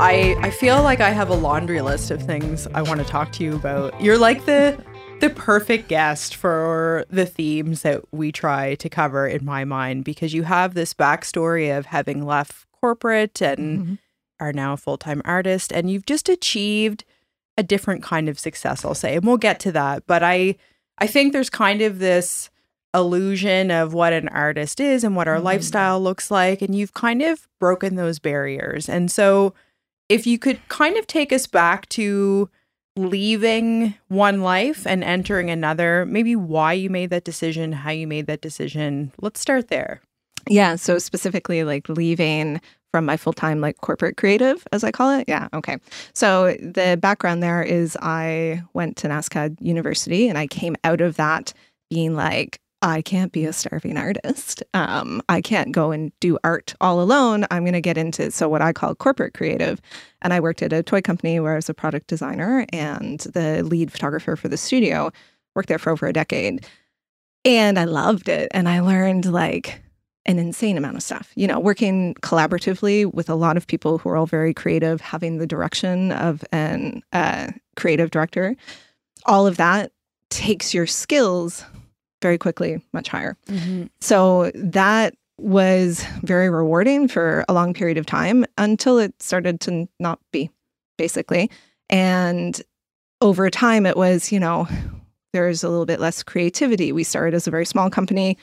I I feel like I have a laundry list of things I want to talk to you about. You're like the the perfect guest for the themes that we try to cover in my mind because you have this backstory of having left corporate and mm-hmm. are now a full-time artist and you've just achieved a different kind of success, I'll say. And we'll get to that, but I I think there's kind of this illusion of what an artist is and what our mm-hmm. lifestyle looks like and you've kind of broken those barriers. And so if you could kind of take us back to leaving one life and entering another, maybe why you made that decision, how you made that decision. Let's start there. Yeah. So, specifically, like leaving from my full time, like corporate creative, as I call it. Yeah. Okay. So, the background there is I went to NSCAD University and I came out of that being like, I can't be a starving artist. Um, I can't go and do art all alone. I'm going to get into so what I call corporate creative. And I worked at a toy company where I was a product designer and the lead photographer for the studio. Worked there for over a decade, and I loved it. And I learned like an insane amount of stuff. You know, working collaboratively with a lot of people who are all very creative, having the direction of an uh, creative director. All of that takes your skills very quickly much higher. Mm-hmm. So that was very rewarding for a long period of time until it started to not be, basically. And over time, it was, you know, there's a little bit less creativity. We started as a very small company,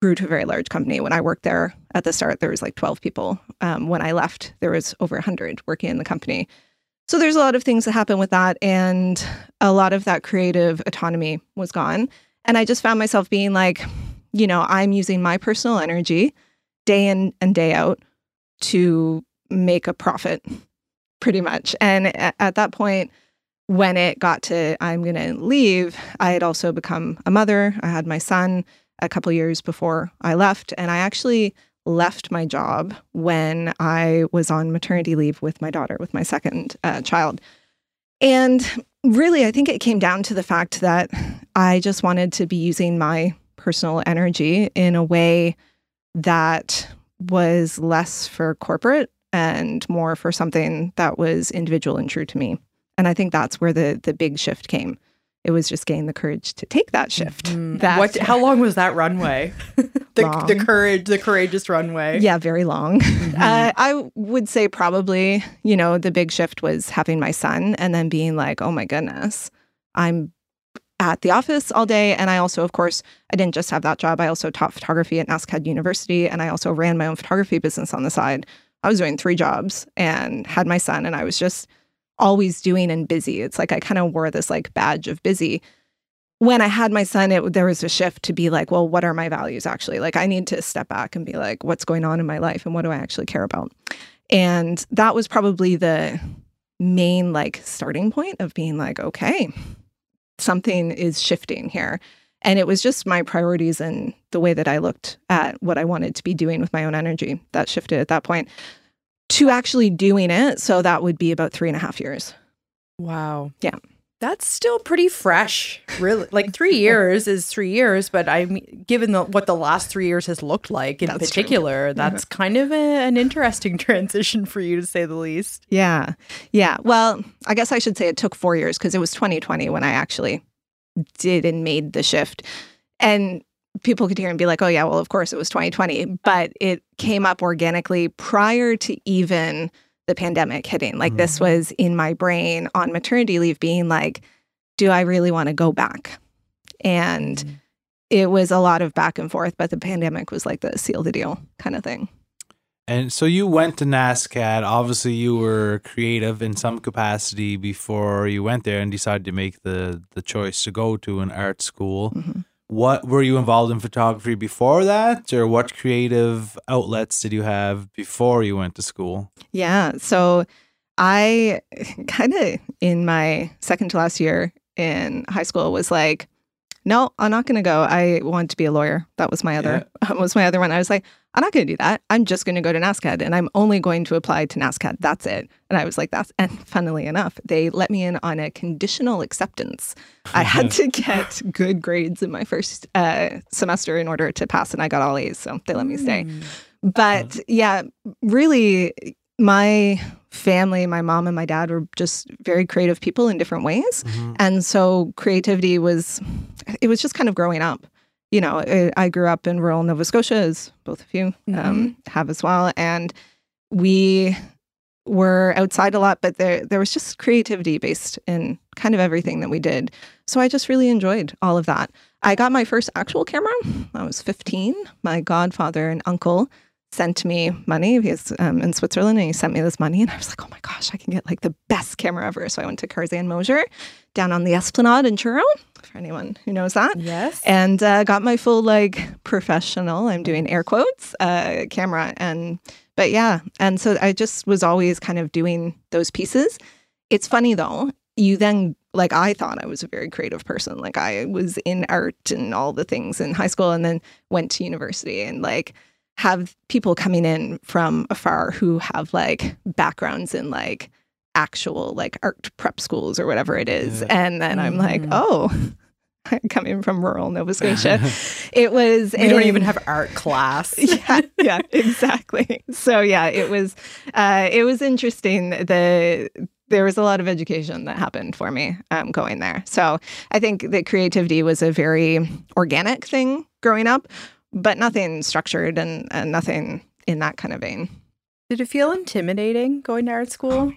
grew to a very large company. When I worked there at the start, there was like 12 people. Um, when I left, there was over 100 working in the company. So there's a lot of things that happen with that. And a lot of that creative autonomy was gone. And I just found myself being like, you know, I'm using my personal energy day in and day out to make a profit, pretty much. And at that point, when it got to I'm going to leave, I had also become a mother. I had my son a couple years before I left. And I actually left my job when I was on maternity leave with my daughter, with my second uh, child. And really, I think it came down to the fact that I just wanted to be using my personal energy in a way that was less for corporate and more for something that was individual and true to me. And I think that's where the the big shift came. It was just getting the courage to take that shift. Mm-hmm. That, what, how long was that runway? the, the, courage, the courageous runway. Yeah, very long. Mm-hmm. Uh, I would say probably, you know, the big shift was having my son and then being like, oh my goodness, I'm at the office all day. And I also, of course, I didn't just have that job. I also taught photography at NSCAD University and I also ran my own photography business on the side. I was doing three jobs and had my son, and I was just always doing and busy. It's like I kind of wore this like badge of busy. When I had my son, it there was a shift to be like, well, what are my values actually? Like I need to step back and be like, what's going on in my life and what do I actually care about? And that was probably the main like starting point of being like, okay, something is shifting here. And it was just my priorities and the way that I looked at what I wanted to be doing with my own energy that shifted at that point to actually doing it. So that would be about three and a half years. Wow. Yeah. That's still pretty fresh, really. Like three years is three years, but I'm given the, what the last three years has looked like in that's particular, true. that's kind of a, an interesting transition for you to say the least. Yeah, yeah. Well, I guess I should say it took four years because it was 2020 when I actually did and made the shift, and people could hear and be like, "Oh yeah, well, of course it was 2020," but it came up organically prior to even the pandemic hitting. Like mm. this was in my brain on maternity leave being like, do I really want to go back? And mm. it was a lot of back and forth, but the pandemic was like the seal the deal kind of thing. And so you went to NSCAD. Obviously, you were creative in some capacity before you went there and decided to make the the choice to go to an art school. Mm-hmm what were you involved in photography before that or what creative outlets did you have before you went to school? Yeah so i kind of in my second to last year in high school was like no i'm not going to go. I want to be a lawyer. That was my other yeah. was my other one. I was like I'm not going to do that. I'm just going to go to NSCAD and I'm only going to apply to NSCAD. That's it. And I was like, that's, and funnily enough, they let me in on a conditional acceptance. I had to get good grades in my first uh, semester in order to pass, and I got all A's. So they let me stay. Mm. But yeah, really, my family, my mom and my dad were just very creative people in different ways. Mhm. And so creativity was, it was just kind of growing up. You know, I- I grew up in rural Nova Scotia, as both of you um, have as well. And we were outside a lot, but there, there was just creativity based in kind of everything that we did. So I just really enjoyed all of that. I got my first actual camera. I was 15. My godfather and uncle sent me money. He's um, in Switzerland and he sent me this money. And I was like, oh my gosh, I can get like the best camera ever. So I went to Carsand-Mosher down on the Esplanade in Truro, for anyone who knows that. Yes. And uh, got my full like professional, I'm doing air quotes, uh, camera. And, but yeah. And so I just was always kind of doing those pieces. It's funny though, you then like I thought I was a very creative person. Like I was in art and all the things in high school and then went to university and like have people coming in from afar who have like backgrounds in like actual like art prep schools or whatever it is. And then I'm like, Mhm. oh, coming from rural Nova Scotia. it was we don't even have art class. yeah, yeah, exactly. So yeah, it was uh, it was interesting. The there was a lot of education that happened for me um, going there. So I think that creativity was a very organic thing growing up, but nothing structured and, and nothing in that kind of vein. Did it feel intimidating going to art school?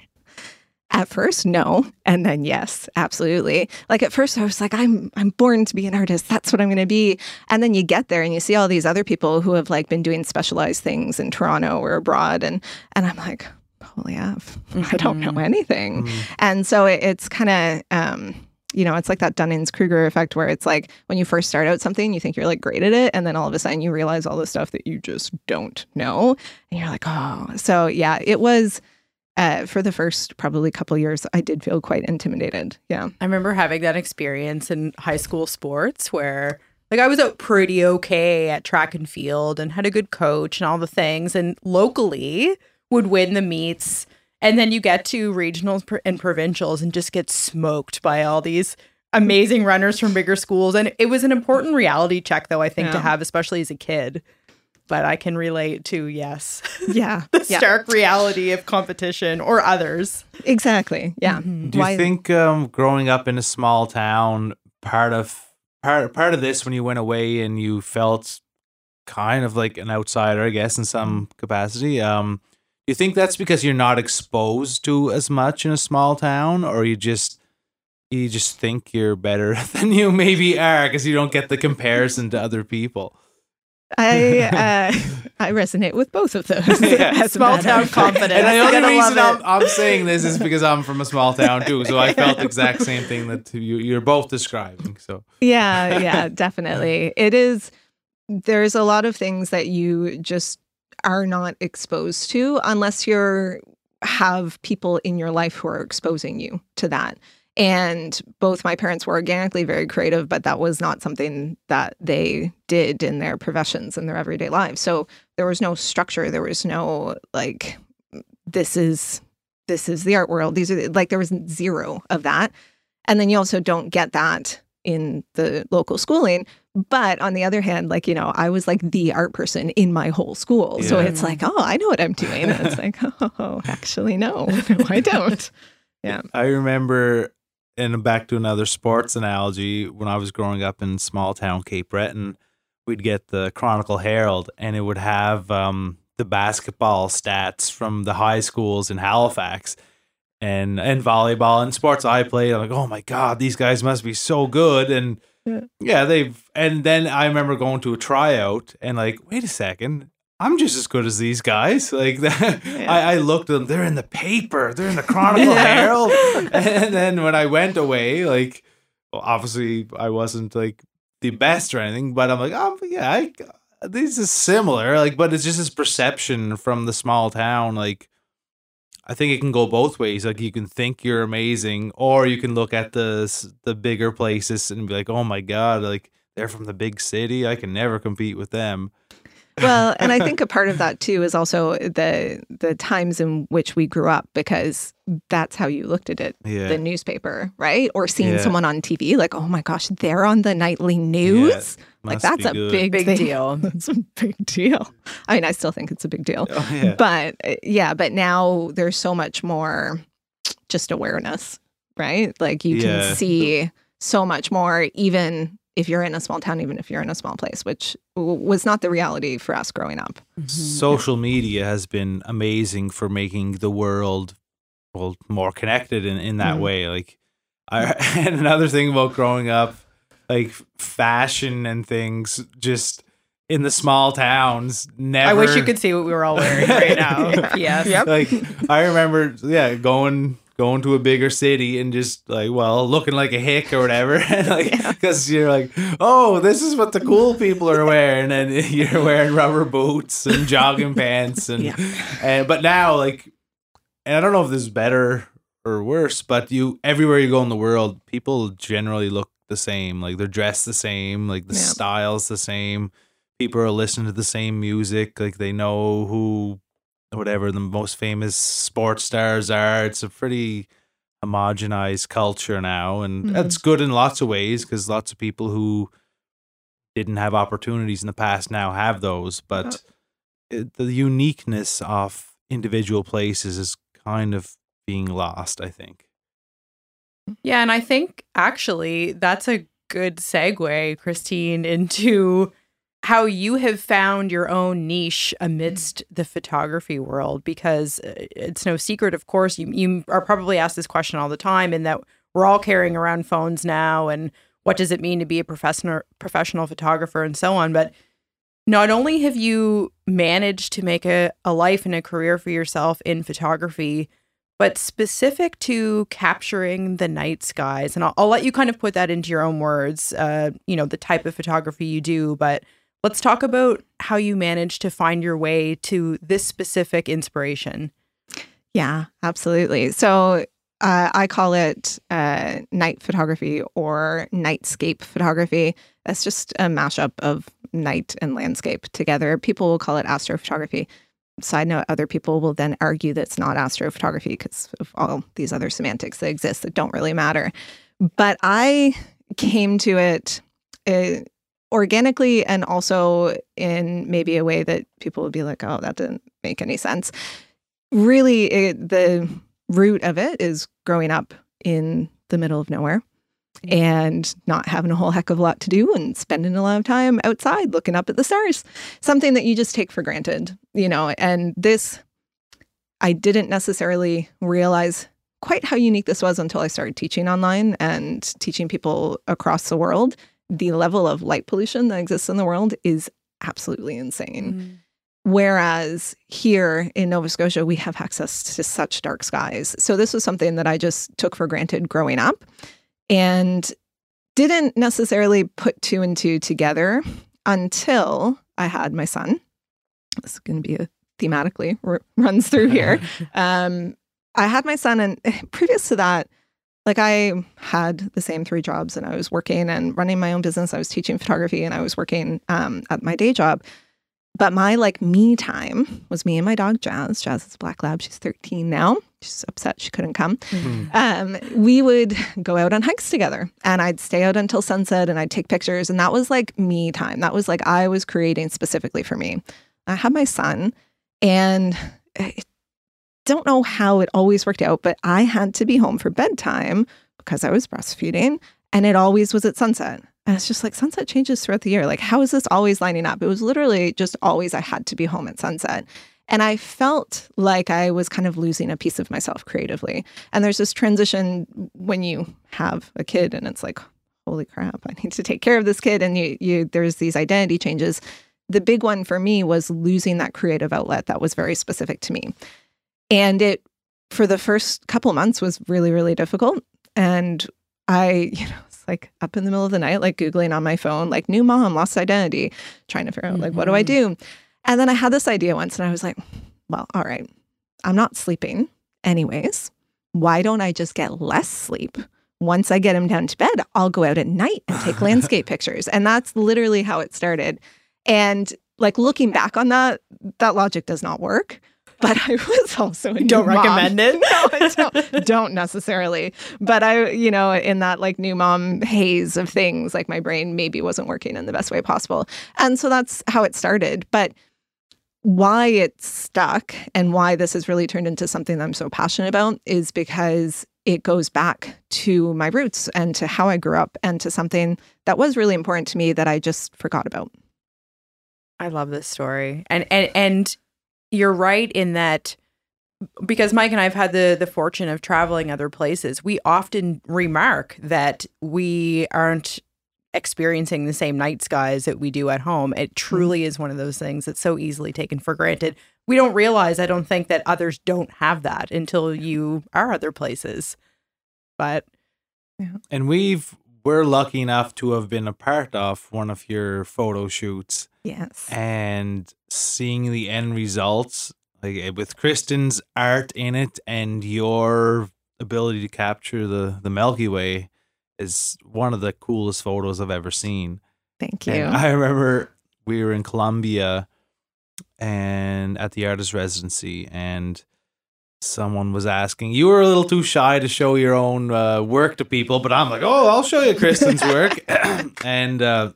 At first, no, and then yes, absolutely. Like at first, I was like, "I'm I'm born to be an artist. That's what I'm going to be." And then you get there and you see all these other people who have like been doing specialized things in Toronto or abroad, and and I'm like, "Holy f*** i don't know anything." Mm. And so it, it's kind of, um, you know, it's like that Dunning's Kruger effect where it's like when you first start out something, you think you're like great at it. And then all of a sudden you realize all the stuff that you just don't know. And you're like, oh. So yeah, it was uh, for the first probably couple years, I did feel quite intimidated. Yeah. I remember having that experience in high school sports where like I was out pretty okay at track and field and had a good coach and all the things. And locally would win the meets. And then you get to regionals and provincials and just get smoked by all these amazing runners from bigger schools. And it was an important reality check though I think to have especially as a kid but I can relate to yes Yeah. the yeah. stark reality of competition or others Exactly. Yeah. Mhm. Do you Why- think um, growing up in a small town, part of part part of this when you went away and you felt kind of like an outsider, I guess, in some capacity? Um, do you think that's because you're not exposed to as much in a small town, or you just you just think you're better than you maybe are because you don't get the comparison to other people? I uh, I resonate with both of those. Yeah. Small town confidence. And the only reason I'm. I'm saying this is because I'm from a small town too, so I felt the exact same thing that you, you're both describing. So yeah yeah definitely it is there's a lot of things that you just are not exposed to unless you're have people in your life who are exposing you to that and both my parents were organically very creative but that was not something that they did in their professions in their everyday lives so there was no structure there was no like this is this is the art world these are the, like there was zero of that and then you also don't get that in the local schooling. But on the other hand, like, you know, I was like the art person in my whole school. So it's like, oh, I know what I'm doing. And it's like, oh, actually, no, no, I don't. Yeah. I remember, and back to another sports analogy, when I was growing up in small town Cape Breton, we'd get the Chronicle Herald, and it would have um, the basketball stats from the high schools in Halifax. And, and volleyball and sports I played, I'm like, oh my god, these guys must be so good. And Yeah. yeah, they've. And then I remember going to a tryout and like, wait a second, I'm just as good as these guys. Like that, Yeah. I, I looked at them. They're in the paper. They're in the Chronicle. Herald. And then when I went away, like, well, obviously I wasn't like the best or anything, but I'm like, oh yeah, I, this is similar. Like, but it's just this perception from the small town. Like, I think it can go both ways. Like, you can think you're amazing, or you can look at the the bigger places and be like, oh my god, like they're from the big city. I can never compete with them. Well, and I think a part of that too is also the the times in which we grew up because that's how you looked at it, Yeah. the newspaper, right? Or seeing Yeah. someone on TV, like, oh my gosh, they're on the nightly news. like that's a good. big Big thing. deal. That's a big deal. I mean, I still think it's a big deal. Oh, yeah. But uh, yeah, but now there's so much more just awareness, right? Like you Yeah. can see so much more, even if you're in a small town, even if you're in a small place, which w- was not the reality for us growing up. social media has been amazing for making the world well more connected in, in that Mm. way like i and another thing about growing up like fashion and things just in the small towns never I wish you could see what we were all wearing right now. yes. Yep. like i remember yeah going going to a bigger city and just like well looking like a hick or whatever. And like because you're like oh this is what the cool people are wearing. And you're wearing rubber boots and jogging pants and Yeah. and but now like and i don't know if this is better or worse but you everywhere you go in the world people generally look the same. Like they're dressed the same. Like the Yeah. styles the same. People are listening to the same music. Like they know who whatever the most famous sports stars are. It's a pretty homogenized culture now and Mhm. that's good in lots of ways because lots of people who didn't have opportunities in the past now have those but it, the uniqueness of individual places is kind of being lost i think. Yeah, and I think actually that's a good segue, Kristine, into how you have found your own niche amidst the photography world because uh, it's no secret of course you you are probably asked this question all the time in that we're all carrying around phones now and what does it mean to be a professional professional photographer and so on. But not only have you managed to make a, a life and a career for yourself in photography but specific to capturing the night skies and I'll, I'll let you kind of put that into your own words uh, you know the type of photography you do but let's talk about how you managed to find your way to this specific inspiration Yeah, absolutely. So uh, I call it uh, night photography or nightscape photography. That's just a mashup of night and landscape together. People will call it astrophotography. Side note, other people will then argue that it's not astrophotography because of all these other semantics that exist that don't really matter. But I came to it uh, organically and also in maybe a way that people would be like, oh, that didn't make any sense. Really, it, the root of it is growing up in the middle of nowhere mm-hmm. and not having a whole heck of a lot to do and spending a lot of time outside looking up at the stars. Something that you just take for granted, you know. And this, I didn't necessarily realize quite how unique this was until I started teaching online and teaching people across the world. The level of light pollution that exists in the world is absolutely insane. Whereas here in Nova Scotia, we have access to such dark skies. So this was something that I just took for granted growing up and didn't necessarily put two and two together until I had my son. This is going to be a thematically r- runs through here. um, I had my son, and previous to that, like I had the same three jobs, and I was working and running my own business. I was teaching photography, and I was working um, at my day job. But my like me time was me and my dog Jazz. Jazz is a black lab. She's 13 now. She's upset she couldn't come. Um, we would go out on hikes together and I'd stay out until sunset and I'd take pictures. And that was like me time. That was like I was creating specifically for me. I had my son and I don't know how it always worked out, but I had to be home for bedtime because I was breastfeeding and it always was at sunset. And it's just like sunset changes throughout the year. Like, how is this always lining up? It was literally just always I had to be home at sunset. And I felt like I was kind of losing a piece of myself creatively. And there's this transition when you have a kid and it's like, holy crap, I need to take care of this kid. And you, you there's these identity changes. The big one for me was losing that creative outlet that was very specific to me. And it, for the first couple months, was really, really difficult. And I, you know, it's like up in the middle of the night, like Googling on my phone, like new mom, lost identity, trying to figure out, like, what do I mm-hmm. do? And then I had this idea once and I was like, well, all right, I'm not sleeping anyways. Why don't I just get less sleep? Once I get him down to bed, I'll go out at night and take landscape pictures. And that's literally how it started. And like looking back on that, that logic does not work. But I was also a don't mom. recommend it. no, don't, don't necessarily. But I, you know, in that like new mom haze of things, like my brain maybe wasn't working in the best way possible. And so that's how it started. But why it stuck and why this has really turned into something that I'm so passionate about is because it goes back to my roots and to how I grew up and to something that was really important to me that I just forgot about. I love this story. And and and you're right in that because Mike and I've had the the fortune of traveling other places, we often remark that we aren't experiencing the same night skies that we do at home. It mm-hmm. truly is one of those things that's so easily taken for granted. We don't realize, I don't think, that others don't have that until you are other places. But yeah. And we've we're lucky enough to have been a part of one of your photo shoots Yes. and seeing the end results like eh, with Kristen's art in it and your ability to capture the the Milky Way is one of the coolest photos I've ever seen. Thank you. And I remember we were in Colombia and at the artist residency and someone was asking. You were a little too shy to show your own uh, work to people but i'm like oh i'll show you kristen's work. And uh,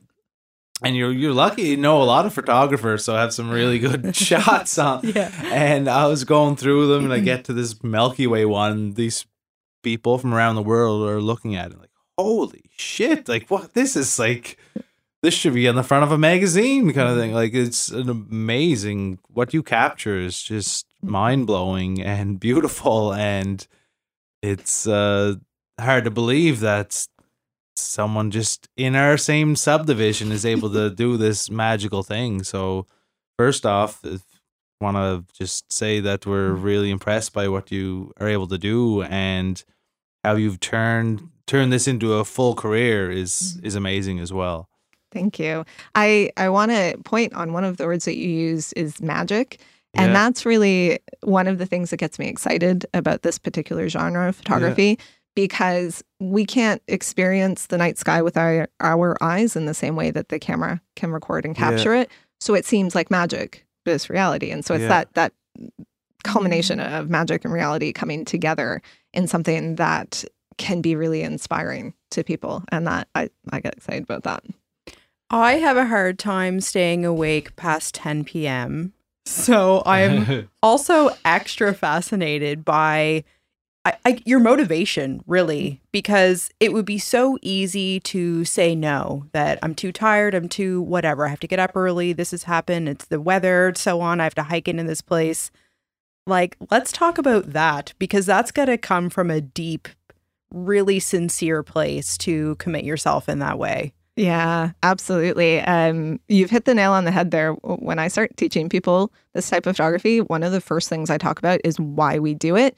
and you're you're lucky you know a lot of photographers so I have some really good shots on yeah. and i was going through them and i get to this milky way one these people from around the world are looking at it like holy shit like what this is like this should be on the front of a magazine kind of thing. Like it's an amazing what you capture is just mind-blowing and beautiful and it's uh hard to believe that someone just in our same subdivision is able to do this magical thing so first off I want to just say that we're really impressed by what you are able to do and how you've turned turned this into a full career is is amazing as well Thank you. I I want to point on one of the words that you use is magic. And Yeah. that's really one of the things that gets me excited about this particular genre of photography because we can't experience the night sky with our, our eyes in the same way that the camera can record and Yeah. capture it. So it seems like magic, but it's reality. And so it's Yeah. that that culmination of magic and reality coming together in something that can be really inspiring to people. And that I, I get excited about that. I have a hard time staying awake past 10 p.m. So I'm also extra fascinated by I, I, your motivation, really, because it would be so easy to say no, that I'm too tired, I'm too whatever, I have to get up early, this has happened, it's the weather, so on, I have to hike into this place. Like, let's talk about that because that's got to come from a deep, really sincere place to commit yourself in that way. Yeah, absolutely. Um, you've hit the nail on the head there. When I start teaching people this type of photography, one of the first things I talk about is why we do it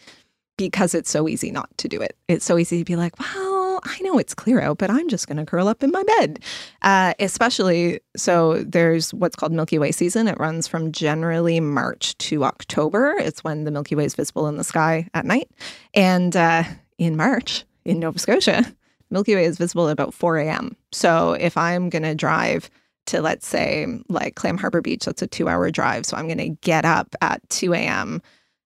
because it's so easy not to do it. It's so easy to be like, well, I know it's clear out, but I'm just going to curl up in my bed. Uh, especially, so there's what's called Milky Way season. It runs from generally March to October. It's when the Milky Way is visible in the sky at night. And uh, in March, in Nova Scotia, Milky Way is visible at about 4 a.m. So if I'm going to drive to, let's say, like Clam Harbor Beach, that's a two hour drive. So I'm going to get up at 2 a.m.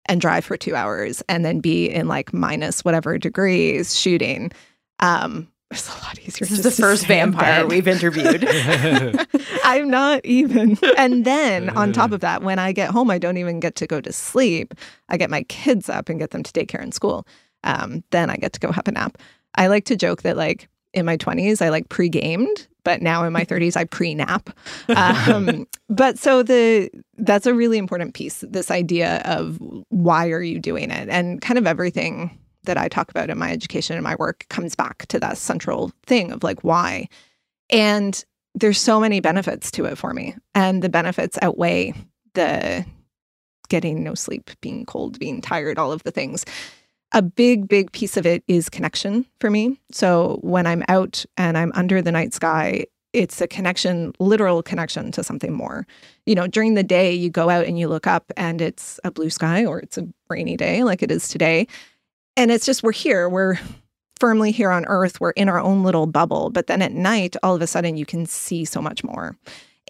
and drive for two hours and then be in like minus whatever degrees shooting. Um, it's a lot easier. This is the first vampire bed. we've interviewed. I'm not even. And then on top of that, when I get home, I don't even get to go to sleep. I get my kids up and get them to daycare and school. Um, then I get to go have a nap. I like to joke that like in my 20s, I like pre-gamed, but now in my 30s, I pre-nap. Um, but so the that's a really important piece. This idea of why are you doing it, and kind of everything that I talk about in my education and my work comes back to that central thing of like why. And there's so many benefits to it for me, and the benefits outweigh the getting no sleep, being cold, being tired, all of the things a big, big piece of it is connection for me. So when I'm out and I'm under the night sky, it's a connection, literal connection to something more. You know, during the day, you go out and you look up and it's a blue sky or it's a rainy day like it is today. And it's just, we're here, we're firmly here on earth, we're in our own little bubble. But then at night, all of a sudden, you can see so much more.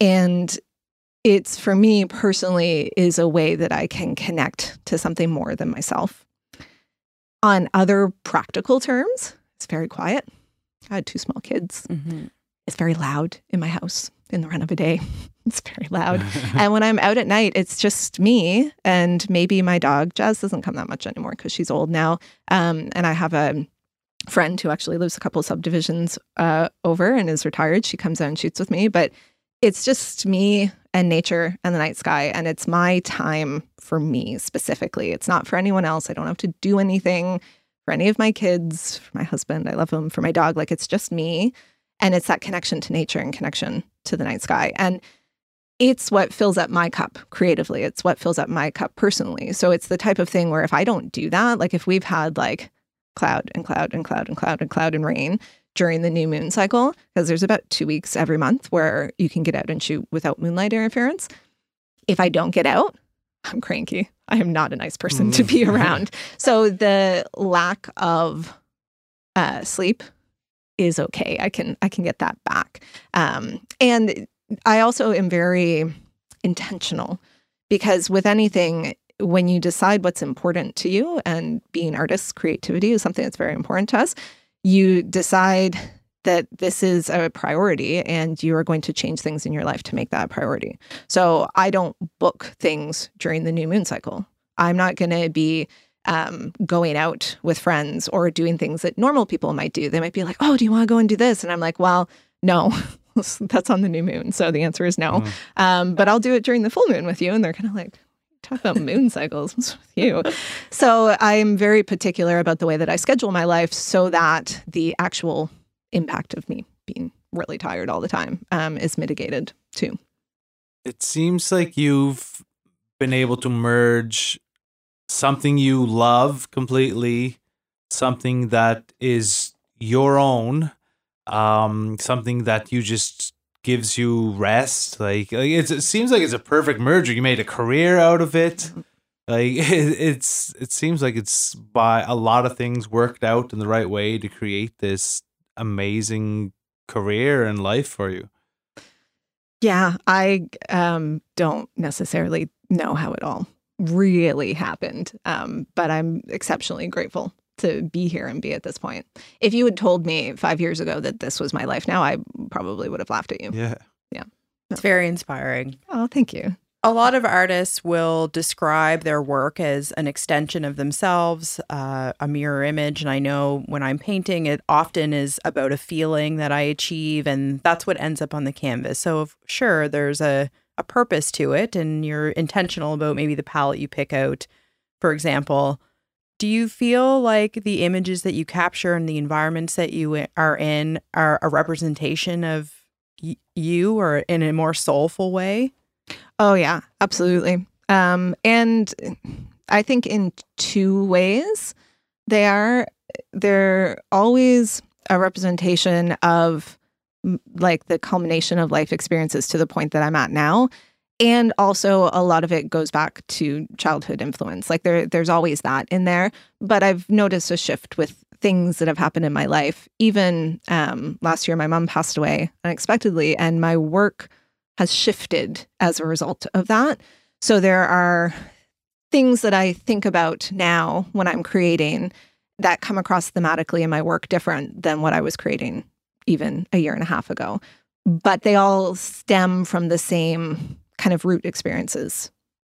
And it's for me personally is a way that I can connect to something more than myself. On other practical terms, it's very quiet. I had two small kids. Mm-hmm. It's very loud in my house in the run of a day. It's very loud. and when I'm out at night, it's just me and maybe my dog. Jazz doesn't come that much anymore because she's old now. Um, and I have a friend who actually lives a couple subdivisions uh, over and is retired. She comes out and shoots with me, but it's just me and nature and the night sky. And it's my time for me specifically. It's not for anyone else. I don't have to do anything for any of my kids, for my husband. I love him, for my dog. Like it's just me. And it's that connection to nature and connection to the night sky. And it's what fills up my cup creatively. It's what fills up my cup personally. So it's the type of thing where if I don't do that, like if we've had like cloud and cloud and cloud and cloud and cloud and rain during the new moon cycle, because there's about two weeks every month where you can get out and shoot without moonlight interference. If I don't get out, I'm cranky. I am not a nice person to be around. So the lack of uh, sleep is okay. I can I can get that back. Um, and I also am very intentional because with anything, when you decide what's important to you, and being artists, creativity is something that's very important to us, you decide that this is a priority and you are going to change things in your life to make that a priority. So I don't book things during the new moon cycle. I'm not going to be um, going out with friends or doing things that normal people might do. They might be like, oh, do you want to go and do this? And I'm like, well, no, that's on the new moon. So the answer is no. Mm. Um, but I'll do it during the full moon with you. And they're kind of like, talk about moon cycles with you. So I'm very particular about the way that I schedule my life so that the actual impact of me being really tired all the time um, is mitigated too. It seems like you've been able to merge something you love completely, something that is your own, um, something that you just gives you rest. Like, like it seems like it's a perfect merger. You made a career out of it. Like it, it's it seems like it's by a lot of things worked out in the right way to create this amazing career and life for you. Yeah, I um, don't necessarily know how it all really happened, um, but I'm exceptionally grateful to be here and be at this point. If you had told me five years ago that this was my life now, I probably would have laughed at you. Yeah. Yeah. It's very inspiring. Oh, thank you. A lot of artists will describe their work as an extension of themselves, uh, a mirror image. And I know when I'm painting, it often is about a feeling that I achieve, and that's what ends up on the canvas. So, if, sure, there's a, a purpose to it, and you're intentional about maybe the palette you pick out, for example. Do you feel like the images that you capture and the environments that you are in are a representation of y- you or in a more soulful way? Oh, yeah, absolutely. Um, and I think in two ways, they are, they're always a representation of like the culmination of life experiences to the point that I'm at now and also a lot of it goes back to childhood influence. Like there there's always that in there. But i've noticed a shift with things that have happened in my life. Even um, last year my mom passed away unexpectedly and my work has shifted as a result of that. So there are things that i think about now when i'm creating that come across thematically in my work different than what i was creating even a year and a half ago. But they all stem from the same kind of root experiences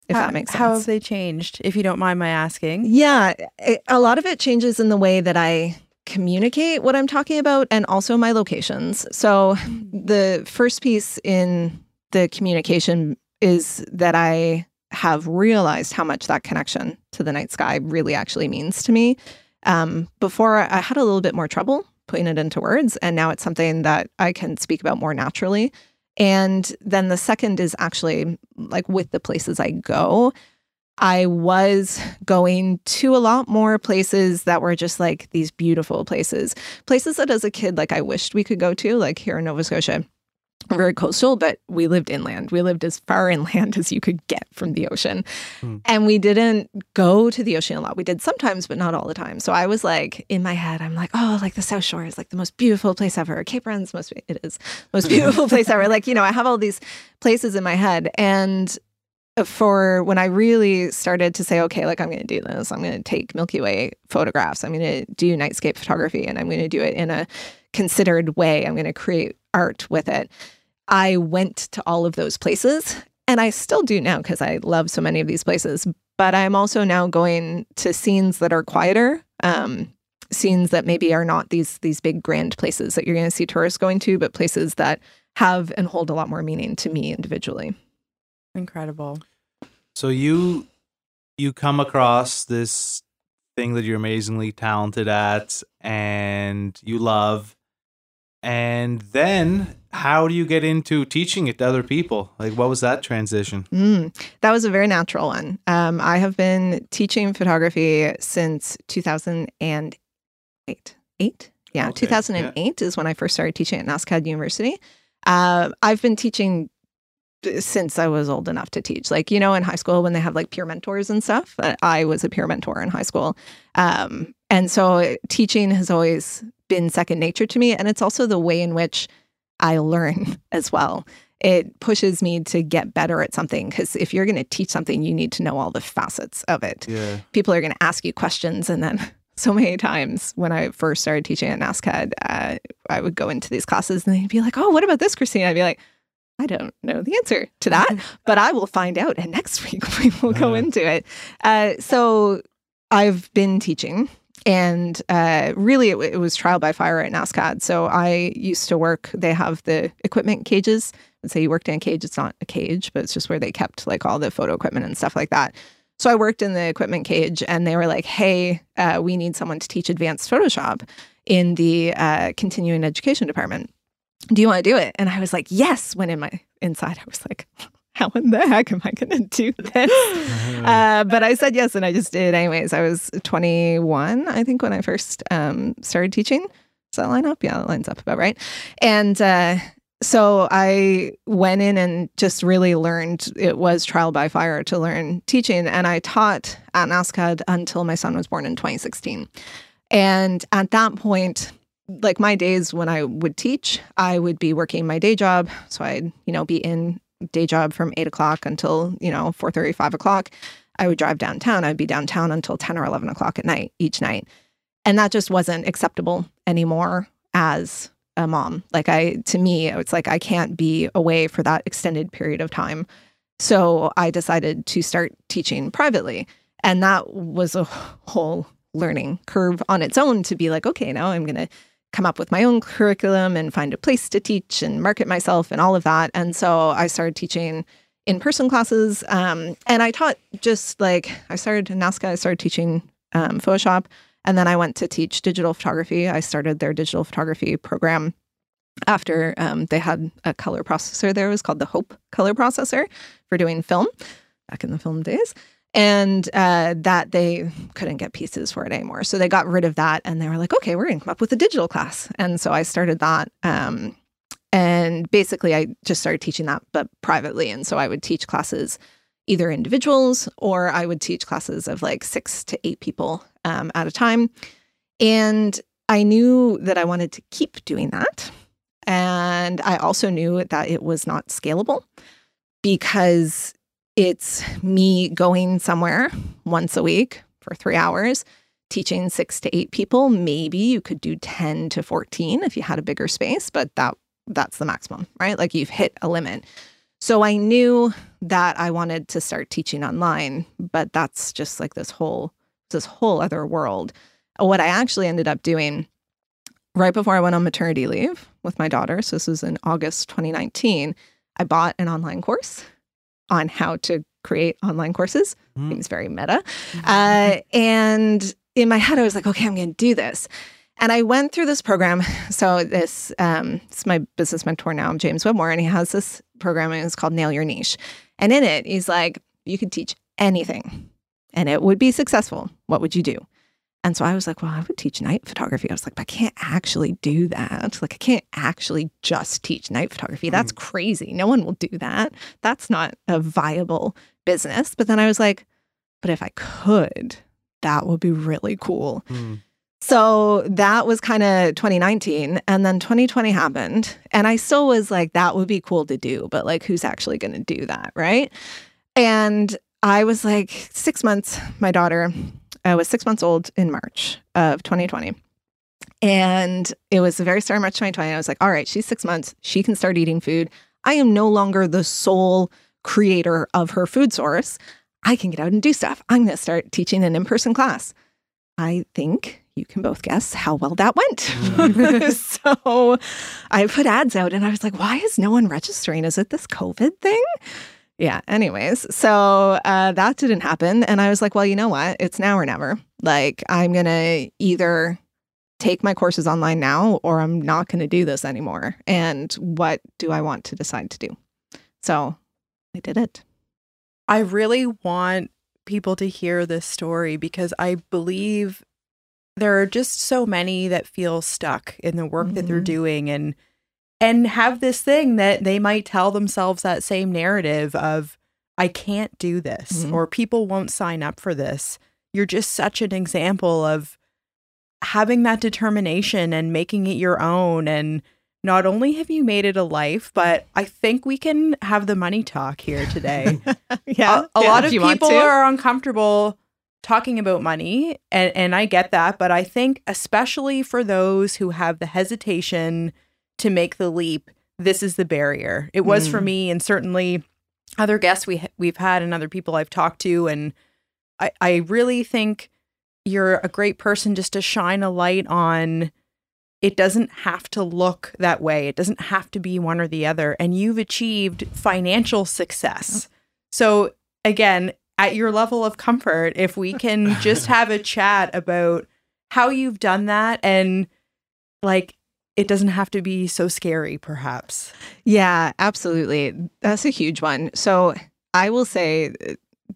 if how, that makes sense. How have they changed, if you don't mind my asking? Yeah, it, a lot of it changes in the way that I communicate what I'm talking about and also my locations. So the first piece in the communication is that I have realized how much that connection to the night sky really actually means to me. Um, before I had a little bit more trouble putting it into words, and now it's something that I can speak about more naturally. And then the second is actually like with the places I go. I was going to a lot more places that were just like these beautiful places, places that as a kid, like I wished we could go to, like here in Nova Scotia. Very coastal, but we lived inland. We lived as far inland as you could get from the ocean. Hmm. And we didn't go to the ocean a lot. We did sometimes, but not all the time. So I was like, in my head, I'm like, oh, like the South Shore is like the most beautiful place ever. Cape Breton's most, it is most beautiful place ever. Like, you know, I have all these places in my head. And for when I really started to say, okay, like I'm going to do this, I'm going to take Milky Way photographs, I'm going to do nightscape photography, and I'm going to do it in a considered way. I'm going to create art with it. I went to all of those places and I still do now because I love so many of these places. But I'm also now going to scenes that are quieter, um, scenes that maybe are not these these big grand places that you're going to see tourists going to, but places that have and hold a lot more meaning to me individually. Incredible. So you you come across this thing that you're amazingly talented at and you love and then how do you get into teaching it to other people? Like, what was that transition? Mm, that was a very natural one. Um, I have been teaching photography since 2008. Eight? Yeah, okay. 2008 yeah. is when I first started teaching at NSCAD University. Uh, I've been teaching since I was old enough to teach. Like, you know, in high school when they have like peer mentors and stuff, uh, I was a peer mentor in high school. Um, and so teaching has always been second nature to me. And it's also the way in which I learn as well. It pushes me to get better at something because if you're going to teach something, you need to know all the facets of it. Yeah. People are going to ask you questions. And then so many times when I first started teaching at NSCAD, uh, I would go into these classes and they'd be like, oh, what about this, Kristine? I'd be like, I don't know the answer to that, but I will find out. And next week we will go into it. Uh, so I've been teaching and uh, really, it, it, was trial by fire at NSCAD. So I used to work, they have the equipment cages. Let's say you worked in a cage, it's not a cage, but it's just where they kept like all the photo equipment and stuff like that. So I worked in the equipment cage and they were like, hey, uh, we need someone to teach advanced Photoshop in the uh, continuing education department. Do you want to do it? And I was like, yes. When in my inside, I was like, how in the heck am I going to do this? Uh, but I said yes, and I just did anyways. I was 21, I think, when I first um, started teaching. Does that line up? Yeah, that lines up about right. And uh, so I went in and just really learned. It was trial by fire to learn teaching, and I taught at NSCAD until my son was born in 2016. And at that point, like my days when I would teach, I would be working my day job. So I'd, you know, be in day job from eight o'clock until, you know, four thirty, five o'clock. I would drive downtown. I'd be downtown until 10 or 11 o'clock at night each night. And that just wasn't acceptable anymore as a mom. Like, I, to me, it's like I can't be away for that extended period of time. So I decided to start teaching privately. And that was a whole learning curve on its own to be like, okay, now I'm to come up with my own curriculum and find a place to teach and market myself and all of that. And so I started teaching in person classes. Um, and I taught just like I started in I started teaching um, Photoshop. And then I went to teach digital photography. I started their digital photography program after um, they had a color processor there. It was called the Hope color processor for doing film back in the film days and uh, that they couldn't get pieces for it anymore. So they got rid of that and they were like, okay, we're going to come up with a digital class. And so I started that. Um, and basically, I just started teaching that, but privately. And so I would teach classes either individuals or I would teach classes of like six to eight people um, at a time. And I knew that I wanted to keep doing that. And I also knew that it was not scalable because it's me going somewhere once a week for three hours, teaching six to eight people. Maybe you could do 10 to 14 if you had a bigger space, but that that's the maximum, right? Like you've hit a limit. So I knew that I wanted to start teaching online, but that's just like this whole this whole other world. What I actually ended up doing right before I went on maternity leave with my daughter, so this was in August 2019, I bought an online course on how to create online courses. Mm. Seems very meta. Mm-hmm. Uh, and in my head, I was like, okay, I'm going to do this. And I went through this program. So this, um, it's my business mentor now, James Wedmore, and he has this program and it's called Nail Your Niche. And in it, he's like, you could teach anything and it would be successful. What would you do? And so I was like, well, I would teach night photography. I was like, but I can't actually do that. Like, I can't actually just teach night photography. That's mm. crazy. No one will do that. That's not a viable business. But then I was like, but if I could, that would be really cool. Mm. So that was kind of 2019. And then 2020 happened. And I still was like, that would be cool to do. But like, who's actually going to do that? Right. And I was like, six months, my daughter uh, was six months old in March of 2020. And it was the very start of March 2020. I was like, all right, she's six months. She can start eating food. I am no longer the sole creator of her food source. I can get out and do stuff. I'm going to start teaching an in person class. I think you can both guess how well that went. Mm. so I put ads out and I was like, why is no one registering? Is it this COVID thing? Yeah. Anyways, so uh, that didn't happen. And I was like, well, you know what? It's now or never. Like, I'm going to either take my courses online now or I'm not going to do this anymore. And what do I want to decide to do? So I did it. I really want people to hear this story because I believe there are just so many that feel stuck in the work mm-hmm. that they're mm-hmm. doing and and have this thing that they might tell themselves that same narrative of I can't do this mm-hmm. or people won't sign up for this. You're just such an example of having that determination and making it your own and not only have you made it a life, but I think we can have the money talk here today. yeah. A, a yeah, lot of people are uncomfortable talking about money and, and I get that, but I think especially for those who have the hesitation to make the leap, this is the barrier. It was mm. for me and certainly other guests we we've had and other people I've talked to and I I really think you're a great person just to shine a light on it doesn't have to look that way. It doesn't have to be one or the other and you've achieved financial success. So again, at your level of comfort if we can just have a chat about how you've done that and like it doesn't have to be so scary perhaps. Yeah absolutely. That's a huge one. So i will say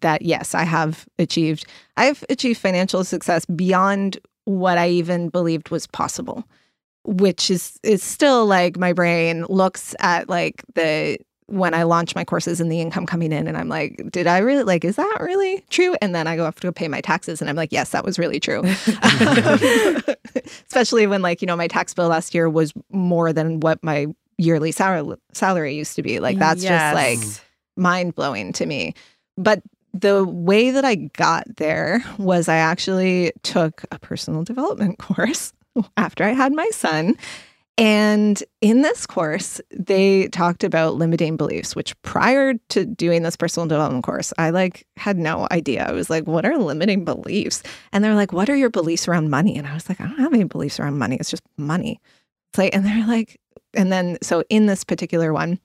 that yes i have achieved i've achieved financial success beyond what i even believed was possible which is is still like my brain looks at like the when I launch my courses and the income coming in, and I'm like, did I really like, is that really true? And then I go have to pay my taxes, and I'm like, yes, that was really true. Especially when, like, you know, my tax bill last year was more than what my yearly sal- salary used to be. Like, mm, that's yes. just like mind blowing to me. But the way that I got there was I actually took a personal development course after I had my son. And in this course, they talked about limiting beliefs, which prior to doing this personal development course, I like had no idea. I was like, what are limiting beliefs? And they're like, what are your beliefs around money? And I was like, I don't have any beliefs around money. It's just money. It's like, and they're like, and then so in this particular one,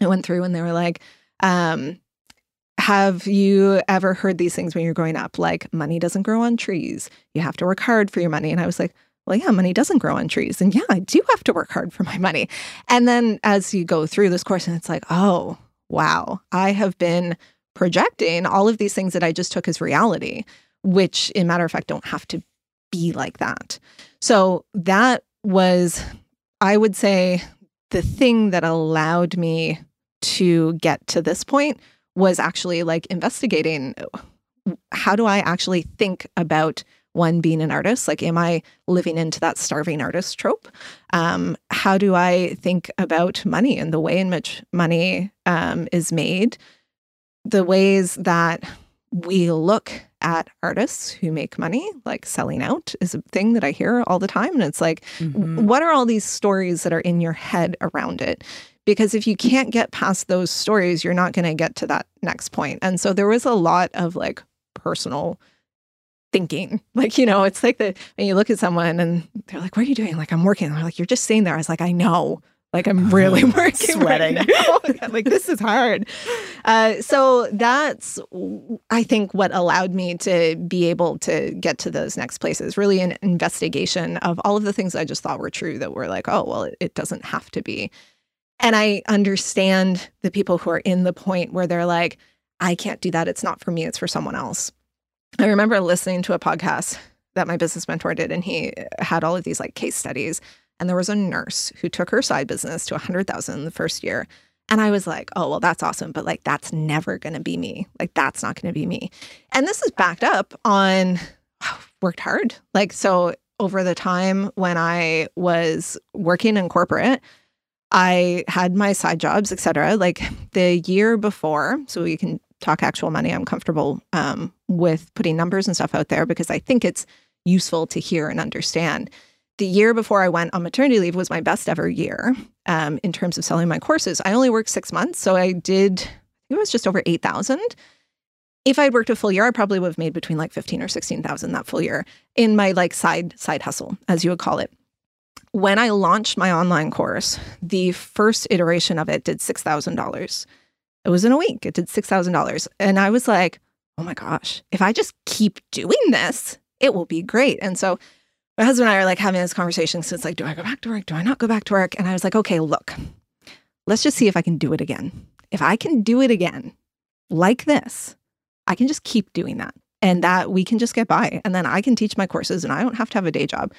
I went through and they were like, um, have you ever heard these things when you're growing up? Like, money doesn't grow on trees. You have to work hard for your money. And I was like, well, yeah, money doesn't grow on trees. And yeah, I do have to work hard for my money. And then as you go through this course, and it's like, oh, wow, I have been projecting all of these things that I just took as reality, which, in matter of fact, don't have to be like that. So that was, I would say, the thing that allowed me to get to this point was actually like investigating uh, how do I actually think about one being an artist like am i living into that starving artist trope? Um, how do i think about money and the way in which money um, is made? The ways that we look at artists who make money like selling out is a thing that i hear all the time and it's like mm-hmm. what are all these stories that are in your head around it? Because if you can't get past those stories you're not going to get to that next point. And so there was a lot of like personal thinking. Like, you know, it's like the when you look at someone and they're like, What are you doing? Like, I'm working. they're like, You're just sitting there. I was like, I know. Like I'm really working, sweating. Right like this is hard. Uh, so that's, I think, what allowed me to be able to get to those next places. Really, an investigation of all of the things I just thought were true that were like, oh, well, it, it doesn't have to be. And I understand the people who are in the point where they're like, I can't do that. It's not for me. It's for someone else. I remember listening to a podcast that my business mentor did, and he had all of these like case studies. And there was a nurse who took her side business to 100,000 the first year. And I was like, oh, well, that's awesome. But like, that's never going to be me. Like, that's not going to be me. And this is backed up on oh, worked hard. Like, so over the time when I was working in corporate, I had my side jobs, etc. Like the year before, so we can talk actual money. I'm comfortable um, with putting numbers and stuff out there because I think it's useful to hear and understand. The year before I went on maternity leave was my best ever year um, in terms of selling my courses. I only worked six months, so I did. it was just over eight thousand. If I'd worked a full year, I probably would have made between like fifteen or sixteen thousand that full year in my like side side hustle, as you would call it when I launched my online course, the first iteration of it did $6,000. It was in a week, it did $6,000. And I was like, oh my gosh, if I just keep doing this, it will be great. And so my husband and I are like having this conversation. So it's like, do I go back to work? Do I not go back to work? And I was like, okay, look, let's just see if I can do it again. If I can do it again like this, I can just keep doing that and that we can just get by. And then I can teach my courses and I don't have to have a day job.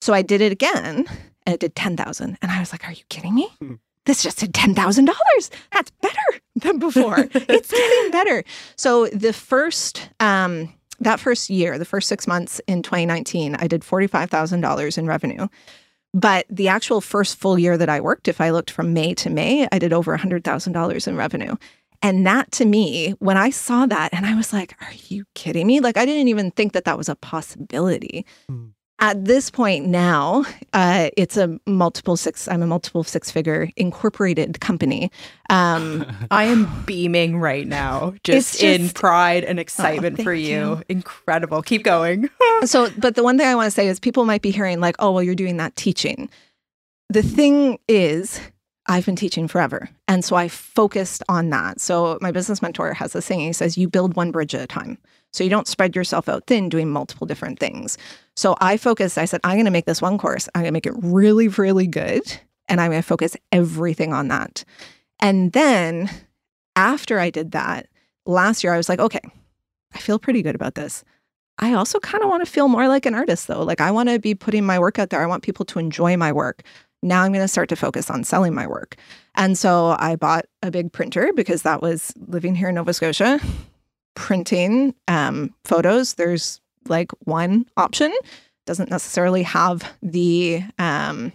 So I did it again and it did 10,000. And I was like, are you kidding me? Hmm. This just did $10,000. That's better than before. it's getting better. So the first, um, that first year, the first six months in 2019, I did $45,000 in revenue. But the actual first full year that I worked, if I looked from May to May, I did over $100,000 in revenue. And that to me, when I saw that, and I was like, are you kidding me? Like, I didn't even think that that was a possibility. Mm at this point now, uh, it's a multiple six. I'm a multiple six figure incorporated company. Um, I am beaming right now, just, just in pride and excitement oh, for you. you. Incredible. Keep going. so, but the one thing I want to say is people might be hearing like, "Oh, well, you're doing that teaching." The thing is, I've been teaching forever. And so I focused on that. So my business mentor has this thing. He says, you build one bridge at a time. So you don't spread yourself out thin doing multiple different things. So I focused, I said, I'm going to make this one course. I'm going to make it really, really good. And I'm going to focus everything on that. And then after I did that, last year, I was like, okay, I feel pretty good about this. I also kind of want to feel more like an artist, though. Like, I want to be putting my work out there. I want people to enjoy my work. Now I'm going to start to focus on selling my work. And so I bought a big printer because that was living here in Nova Scotia, printing um, photos. There's like one option, doesn't necessarily have the um,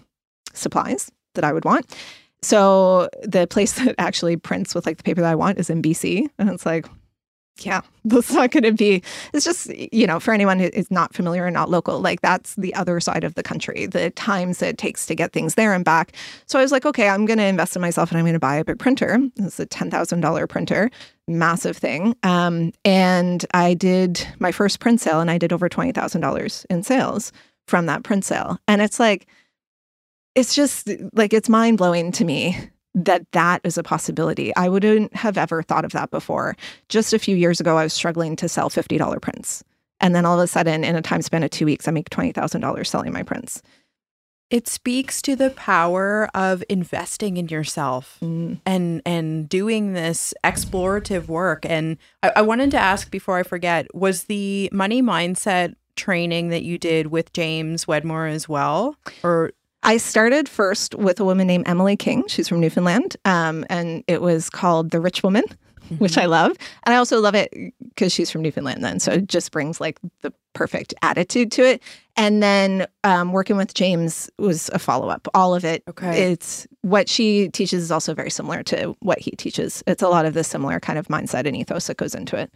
supplies that I would want. So the place that actually prints with like the paper that I want is in BC. And it's like, yeah, that's not going to be. It's just, you know, for anyone who is not familiar or not local, like that's the other side of the country, the times it takes to get things there and back. So I was like, okay, I'm going to invest in myself and I'm going to buy a big printer. It's a $10,000 printer, massive thing. Um, and I did my first print sale and I did over $20,000 in sales from that print sale. And it's like, it's just like, it's mind blowing to me that that is a possibility. I wouldn't have ever thought of that before. Just a few years ago, I was struggling to sell $50 prints. And then all of a sudden, in a time span of two weeks, I make $20,000 selling my prints. It speaks to the power of investing in yourself mm. and and doing this explorative work. And I, I wanted to ask before I forget: was the money mindset training that you did with James Wedmore as well, or I started first with a woman named Emily King. She's from Newfoundland. Um, and it was called The Rich Woman, mm-hmm. which I love. And I also love it because she's from Newfoundland then. So it just brings like the perfect attitude to it. And then um, working with James was a follow up. All of it. Okay. It's what she teaches is also very similar to what he teaches. It's a lot of the similar kind of mindset and ethos that goes into it.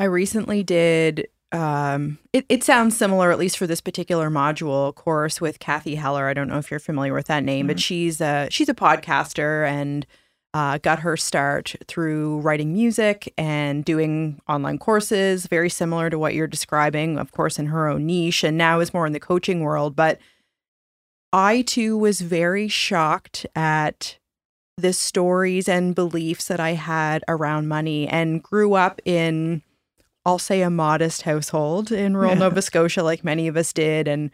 I recently did um, it, it sounds similar, at least for this particular module course with Cathy Heller. I don't know if you're familiar with that name, mm-hmm. but she's a she's a podcaster and uh, got her start through writing music and doing online courses, very similar to what you're describing, of course, in her own niche, and now is more in the coaching world. But I too was very shocked at the stories and beliefs that I had around money and grew up in I'll say a modest household in rural yeah. Nova Scotia, like many of us did. And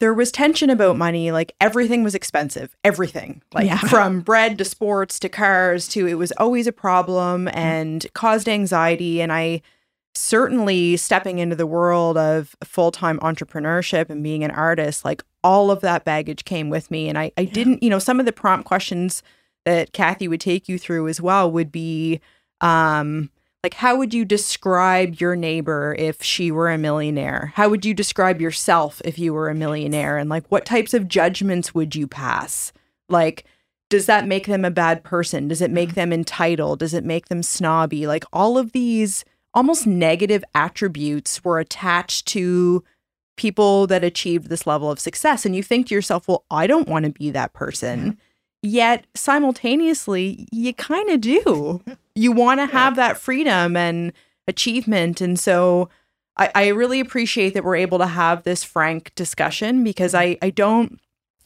there was tension about money. Like everything was expensive, everything, like yeah. from bread to sports to cars to it was always a problem and caused anxiety. And I, certainly stepping into the world of full-time entrepreneurship and being an artist like all of that baggage came with me and i, I yeah. didn't you know some of the prompt questions that Cathy would take you through as well would be um like how would you describe your neighbor if she were a millionaire? How would you describe yourself if you were a millionaire? And like what types of judgments would you pass? Like does that make them a bad person? Does it make mm-hmm. them entitled? Does it make them snobby? Like all of these almost negative attributes were attached to people that achieved this level of success. And you think to yourself, well, I don't want to be that person. Yet simultaneously, you kind of do. You want to have that freedom and achievement. And so I, I really appreciate that we're able to have this frank discussion because I, I don't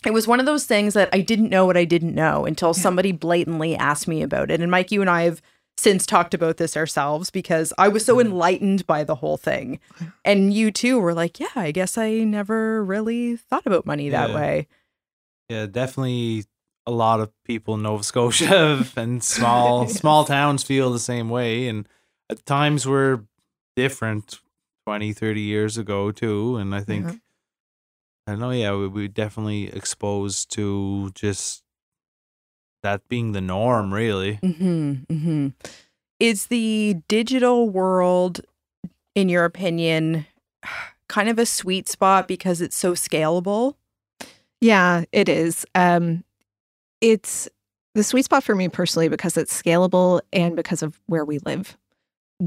it was one of those things that I didn't know what I didn't know until yeah. somebody blatantly asked me about it. And Mike, you and I have since talked about this ourselves because I was so mm-hmm. enlightened by the whole thing. And you too were like, yeah, I guess I never really thought about money that way. Yeah, definitely a lot of people in Nova Scotia and small yes. small towns feel the same way and at times were different 20 30 years ago too and I think mm-hmm. I don't know yeah we, we definitely exposed to just that being the norm, really. Mm-hmm, mm-hmm. Is the digital world, in your opinion, kind of a sweet spot because it's so scalable? Yeah, it is. Um, it's the sweet spot for me personally because it's scalable and because of where we live.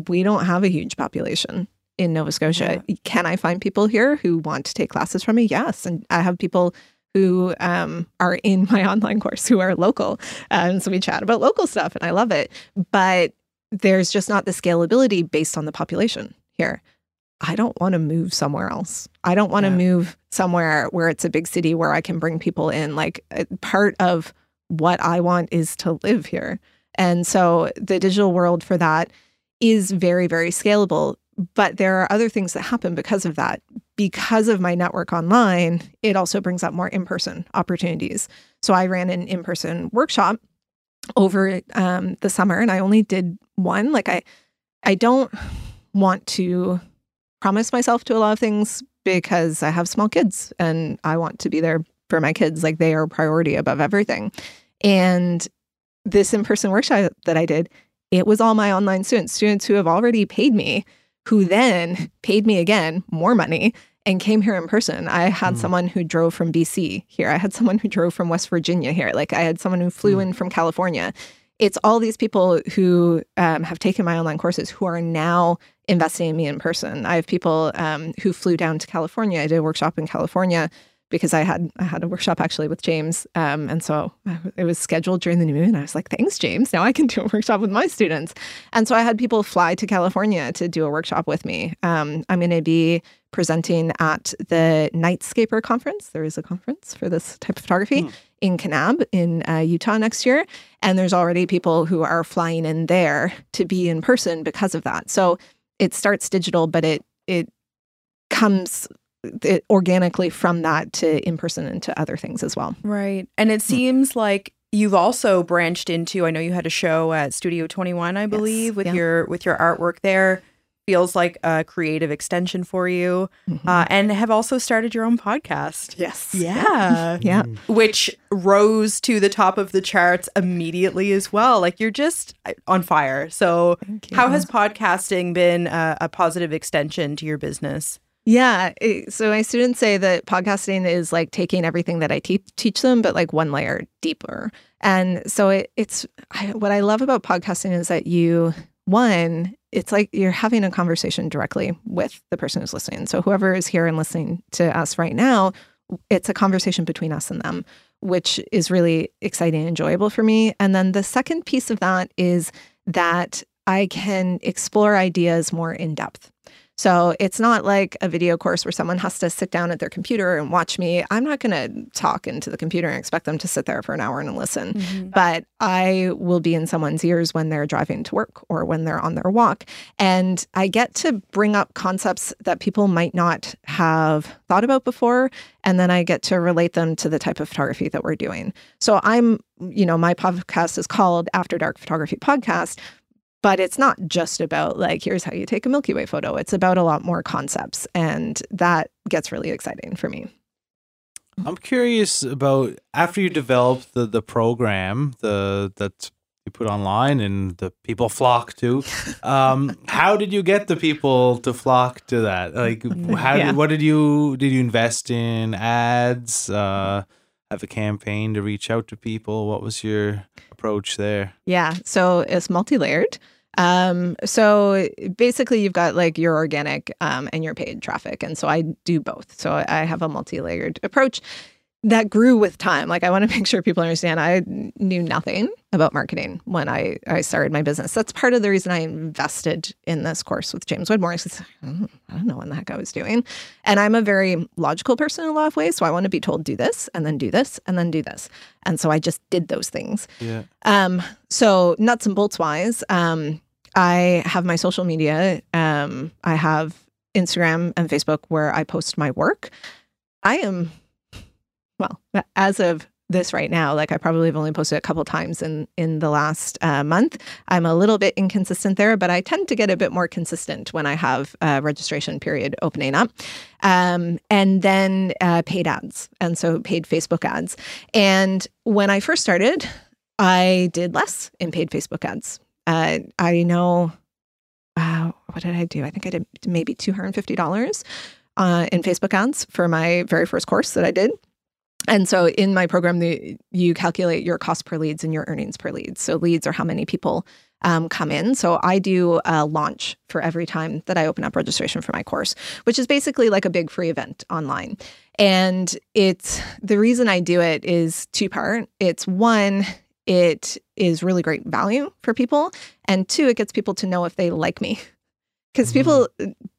We don't have a huge population in Nova Scotia. Yeah. Can I find people here who want to take classes from me? Yes. And I have people who um, are in my online course who are local. Um, so we chat about local stuff and I love it. But there's just not the scalability based on the population here. I don't want to move somewhere else. I don't want to yeah. move somewhere where it's a big city where I can bring people in. Like uh, part of what I want is to live here. And so the digital world for that is very, very scalable. But there are other things that happen because of that. Because of my network online, it also brings up more in person opportunities. So I ran an in person workshop over um, the summer and I only did one. Like, I, I don't want to promise myself to a lot of things because I have small kids and I want to be there for my kids. Like, they are a priority above everything. And this in person workshop that I did, it was all my online students, students who have already paid me who then paid me again more money and came here in person. I had mm. someone who drove from BC here. I had someone who drove from West Virginia here. Like I had someone who flew mm. in from California. It's all these people who um, have taken my online courses who are now investing in me in person. I have people um, who flew down to California. I did a workshop in California because I had I had a workshop actually with James, um, and so it was scheduled during the new moon. I was like, "Thanks, James. Now I can do a workshop with my students." And so I had people fly to California to do a workshop with me. Um, I'm going to be presenting at the Nightscaper conference. There is a conference for this type of photography mm. In Kanab in uh, Utah next year, and there's already people who are flying in there to be in person because of that. So it starts digital, but it it comes it organically from that to in person and to other things as well. Right. And it seems like you've also branched into I know you had a show at Studio 21 I believe yes, with yeah. your with your artwork there feels like a creative extension for you mm-hmm. uh, and have also started your own podcast. Yes. Yeah. Yeah. Which rose to the top of the charts immediately as well. Like you're just uh, on fire. So how has podcasting been a, a positive extension to your business? Yeah. so my students say that podcasting is like taking everything that I te- teach them, but like one layer deeper. And so it, it's I, what I love about podcasting is that you, one, it's like you're having a conversation directly with the person who's listening. So whoever is here and listening to us right now, it's a conversation between us and them, which is really exciting and enjoyable for me. And then the second piece of that is that I can explore ideas more in depth. So it's not like a video course where someone has to sit down at their computer and watch me. I'm not going to talk into the computer and expect them to sit there for an hour and listen. Mm-hmm. But I will be in someone's ears when they're driving to work or when they're on their walk. And I get to bring up concepts that people might not have thought about before. And then I get to relate them to the type of photography that we're doing. So I'm, you know, my podcast is called After Dark Photography Podcast but it's not just about like here's how you take a milky way photo. It's about a lot more concepts and that gets really exciting for me. I'm curious about after you developed the the program the that you put online and the people flock to um how did you get the people to flock to that? Like how Yeah. did, what did you did you invest in ads uh have a campaign to reach out to people what was your approach there Yeah. So it's multi-layered. Um, so basically you've got like your organic um, and your paid traffic. And so I do both. So I have a multi-layered approach that grew with time. Like I want to make sure people understand I knew nothing about marketing when I, I started my business. That's part of the reason I invested in this course with James Wedmore. Is I don't, I don't know what the heck I was doing. And I'm a very logical person in a lot of ways. So I want to be told do this and then do this and then do this. And so I just did those things. yeah Um, so nuts and bolts wise, um, I have my social media. Um, I have Instagram and Facebook where I post my work. I am, well, as of this right now, like I probably have only posted a couple times in in the last uh, month. I'm a little bit inconsistent there, but I tend to get a bit more consistent when I have a registration period opening up, um, and then uh, paid ads, and so paid Facebook ads. And when I first started, I did less in paid Facebook ads. Uh, I know, uh, what did I do? I think I did maybe $250 uh, in Facebook ads for my very first course that I did. And so in my program, the, you calculate your cost per leads and your earnings per lead. So leads are how many people um, come in. So I do a launch for every time that I open up registration for my course, which is basically like a big free event online. And it's the reason I do it is two part. It's one, it is really great value for people. And two, it gets people to know if they like me. Because people,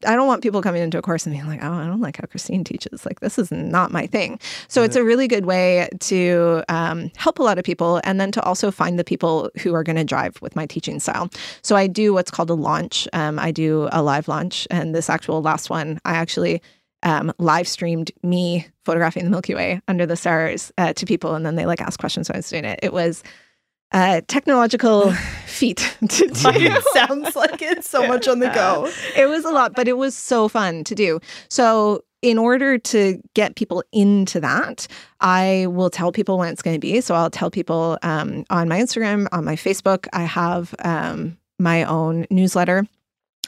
I don't want people coming into a course and being like, oh, I don't like how Kristine teaches. Like, this is not my thing. So it's a really good way to um, help a lot of people and then to also find the people who are going to drive with my teaching style. So I do what's called a launch. Um, I do a live launch. And this actual last one, I actually um, live streamed me photographing the Milky Way under the stars uh, to people, and then they like asked questions when I was doing it. It was a technological feat to do. it sounds like it's so much on the go. it was a lot, but it was so fun to do. So, in order to get people into that, I will tell people when it's going to be. So, I'll tell people um, on my Instagram, on my Facebook, I have um, my own newsletter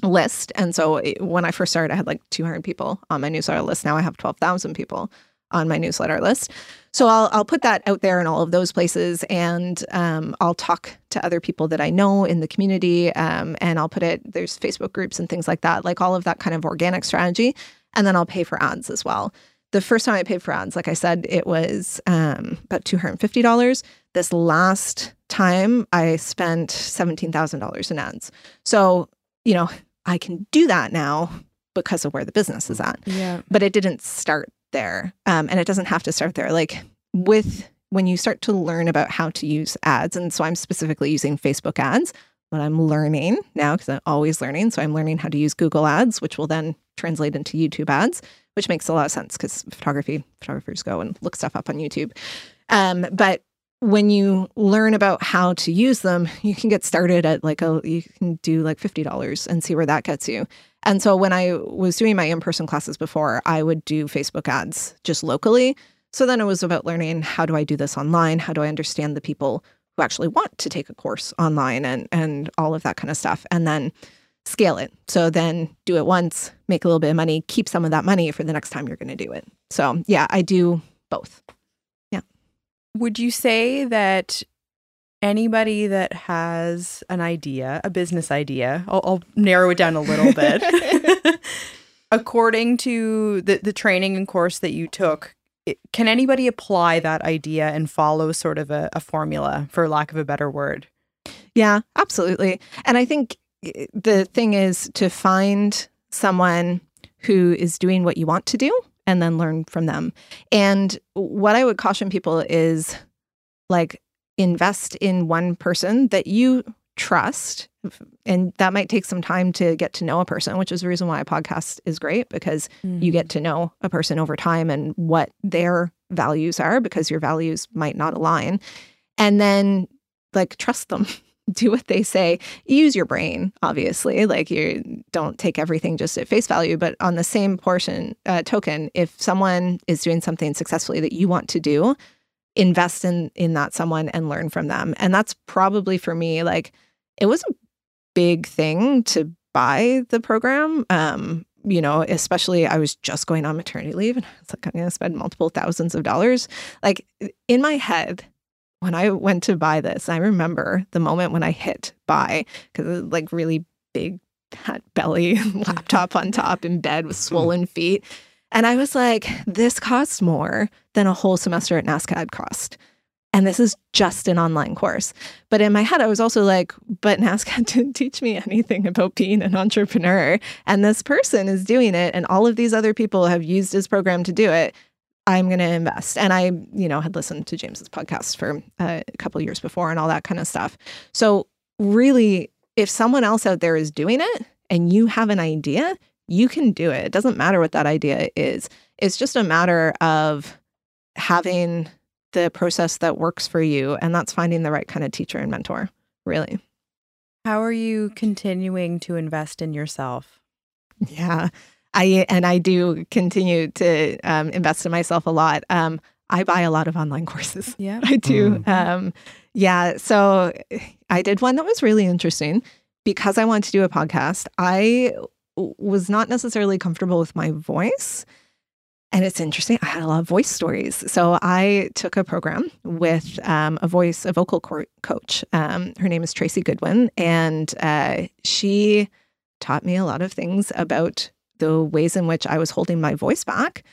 list. And so, it- when I first started, I had like 200 people on my newsletter list. Now I have 12,000 people on my newsletter list. So I'll I'll put that out there in all of those places, and um, I'll talk to other people that I know in the community, um, and I'll put it. There's Facebook groups and things like that, like all of that kind of organic strategy, and then I'll pay for ads as well. The first time I paid for ads, like I said, it was um, about two hundred and fifty dollars. This last time, I spent seventeen thousand dollars in ads. So you know, I can do that now because of where the business is at Yeah. but it didn't start there um, and it doesn't have to start there. Like with when you start to learn about how to use ads and so i'm specifically using facebook ads but i'm learning now because i'm always learning. So i'm learning how to use google ads which will then translate into youtube ads which makes a lot of sense because photography photographers go and look stuff up on youtube. Um, but when you learn about how to use them you can get started at like a you can do like $50 and see where that gets you and so when I was doing my in person classes before, I would do Facebook ads just locally. So then it was about learning how do I do this online? How do I understand the people who actually want to take a course online and, and all of that kind of stuff? And then scale it. So then do it once, make a little bit of money, keep some of that money for the next time you're going to do it. So yeah, I do both. Yeah. Would you say that anybody that has an idea, a business idea, I'll, I'll narrow it down a little bit, according to the, the training and course that you took, it, can anybody apply that idea and follow sort of a, a formula, for lack of a better word? Yeah, absolutely. And I think eh, the thing is to find someone who is doing what you want to do and then learn from them. And what I would caution people is like invest in one person that you trust. And that might take some time to get to know a person, which is the reason why a podcast is great because you get to know a person over time and what their values are because your values might not align. And then like trust them. do what they say. Use your brain, obviously. Like you don't take everything just at face value, but on the same portion uh, token, if someone is doing something successfully that you want to do, invest in in that someone and learn from them. And that's probably for me like it was a big thing to buy the program. Um, you know, especially I was just going on maternity leave and I was like, I'm going to spend multiple thousands of dollars. Like in my head, when I went to buy this, I remember the moment when I hit buy because it was like really big fat belly laptop on top in bed with swollen feet. And I was like, this costs more than a whole semester at NSCAD cost. And this is just an online course. But in my head, I was also like, but NSCAD didn't teach me anything about being an entrepreneur. And this person is doing it. And all of these other people have used his program to do it. I'm going to invest. And I, you know, had listened to James's podcast for uh, a couple years before and all that kind of stuff. So, really, if someone else out there is doing it and you have an idea, you can do it. It doesn't matter what that idea is. It's just a matter of having the process that works for you. And that's finding the right kind of teacher and mentor, really. How are you continuing to invest in yourself? Yeah. I and I do continue to um, invest in myself a lot. Um, I buy a lot of online courses. Yeah, I do. Mm. Um, yeah, so I did one that was really interesting because I wanted to do a podcast. I was not necessarily comfortable with my voice. And it's interesting. I had a lot of voice stories. So I took a program with um, a voice, a vocal co- coach. Um, her name is Tracy Goodwin. And uh, she taught me a lot of things about the ways in which I was holding my voice back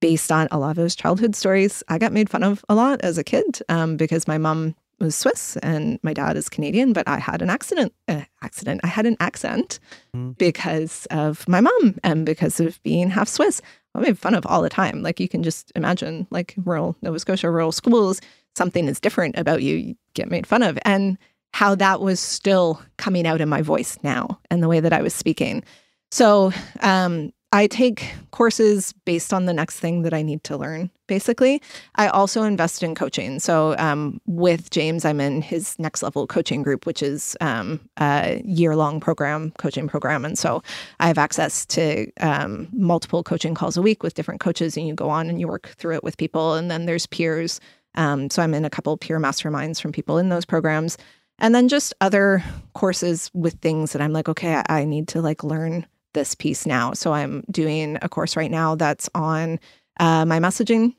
based on a lot of those childhood stories. I got made fun of a lot as a kid um, because my mom was Swiss and my dad is Canadian, but I had an accident. Uh, accident. I had an accent Mm. because of my mom and because of being half Swiss. I'm made fun of all the time. Like you can just imagine, like rural Nova Scotia, rural schools, something is different about you, you get made fun of, and how that was still coming out in my voice now and the way that I was speaking. So um, I take courses based on the next thing that I need to learn, basically. I also invest in coaching. So um, with James, I'm in his next level coaching group, which is um, a year long program, coaching program. And so I have access to um, multiple coaching calls a week with different coaches, and you go on and you work through it with people. And then there's peers. Um, so I'm in a couple peer masterminds from people in those programs. And then just other courses with things that I'm like, okay, I, I need to like learn this piece now. So I'm doing a course right now that's on uh, my messaging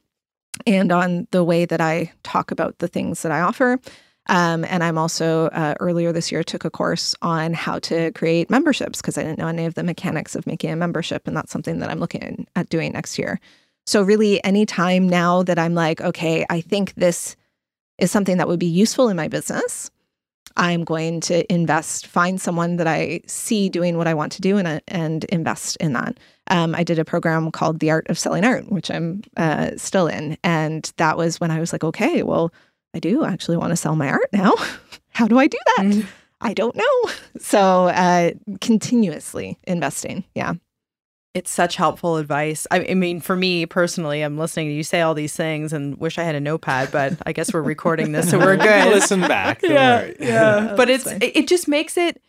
and on the way that I talk about the things that I offer. Um, and I'm also uh, earlier this year took a course on how to create memberships because I didn't know any of the mechanics of making a membership, and that's something that I'm looking at doing next year. So really, any time now that I'm like, okay, I think this is something that would be useful in my business, I'm going to invest, find someone that I see doing what I want to do, and and invest in that. Um, I did a program called The Art of Selling Art, which I'm uh, still in, and that was when I was like, okay, well, I do actually want to sell my art now. How do I do that? Mm. I don't know. So uh, continuously investing, yeah. It's such helpful advice. I, I mean, for me personally, I'm listening to you say all these things and wish I had a notepad, but I guess we're recording this, so we're good. Listen back. Don't yeah, worry. yeah. but it's fine. it, it just makes it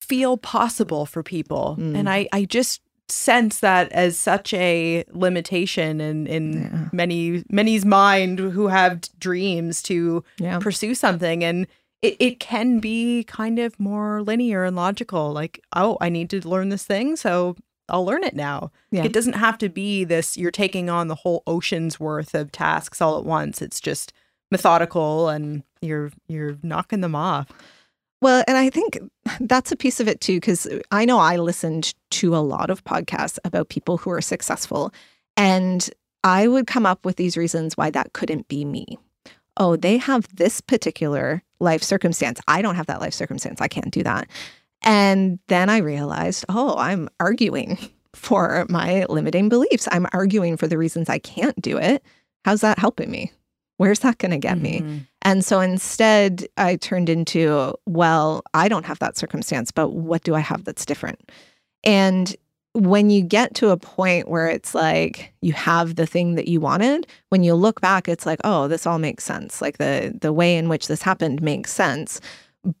feel possible for people, Mm. and I I just sense that as such a limitation in in Yeah. many many's mind who have dreams to Yeah. pursue something and. It, it can be kind of more linear and logical. Like, oh, I need to learn this thing, so I'll learn it now. Yeah. It doesn't have to be this, you're taking on the whole ocean's worth of tasks all at once. It's just methodical and you're you're knocking them off. Well, and I think that's a piece of it too, because I know I listened to a lot of podcasts about people who are successful, and I would come up with these reasons why that couldn't be me. Oh, they have this particular life circumstance. I don't have that life circumstance. I can't do that. And then I realized, oh, I'm arguing for my limiting beliefs. I'm arguing for the reasons I can't do it. How's that helping me? Where's that going to get me? Mhm. And so instead, I turned into, well, I don't have that circumstance, but what do I have that's different? And when you get to a point where it's like you have the thing that you wanted, when you look back, it's like, oh, this all makes sense. Like the the way in which this happened makes sense.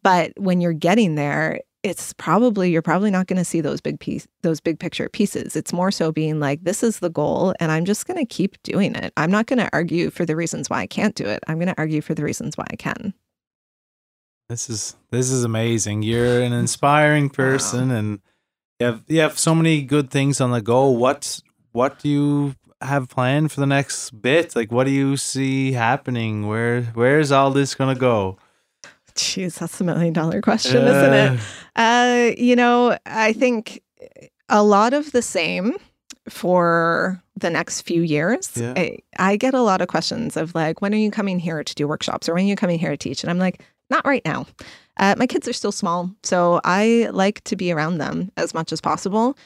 But when you're getting there, it's probably you're probably not going to see those big piece those big picture pieces. It's more so being like this is the goal and I'm just going to keep doing it. I'm not going to argue for the reasons why I can't do it. I'm going to argue for the reasons why I can. This is this is amazing. You're an inspiring person wow. and you have you have so many good things on the go. What what do you have planned for the next bit? Like what do you see happening? Where where's all this going to go? Jeez, that's a million dollar question, uh, isn't it? Uh, you know, I think a lot of the same for the next few years. Yeah. I, I, get a lot of questions of like, when are you coming here to do workshops or when are you coming here to teach? And I'm like, not right now. Uh, my kids are still small, so I like to be around them as much as possible.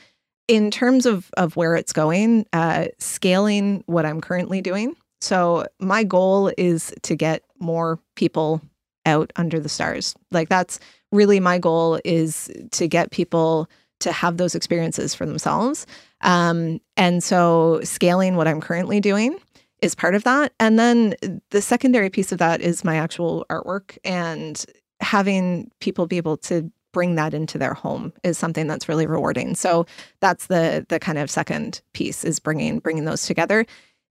In terms of, of where it's going, uh, scaling what I'm currently doing. So, my goal is to get more people out under the stars. Like that's really my goal is to get people to have those experiences for themselves. Um, and so scaling what I'm currently doing is part of that. And then the secondary piece of that is my actual artwork and having people be able to bring that into their home is something that's really rewarding. So that's the the kind of second piece is bringing bringing those together.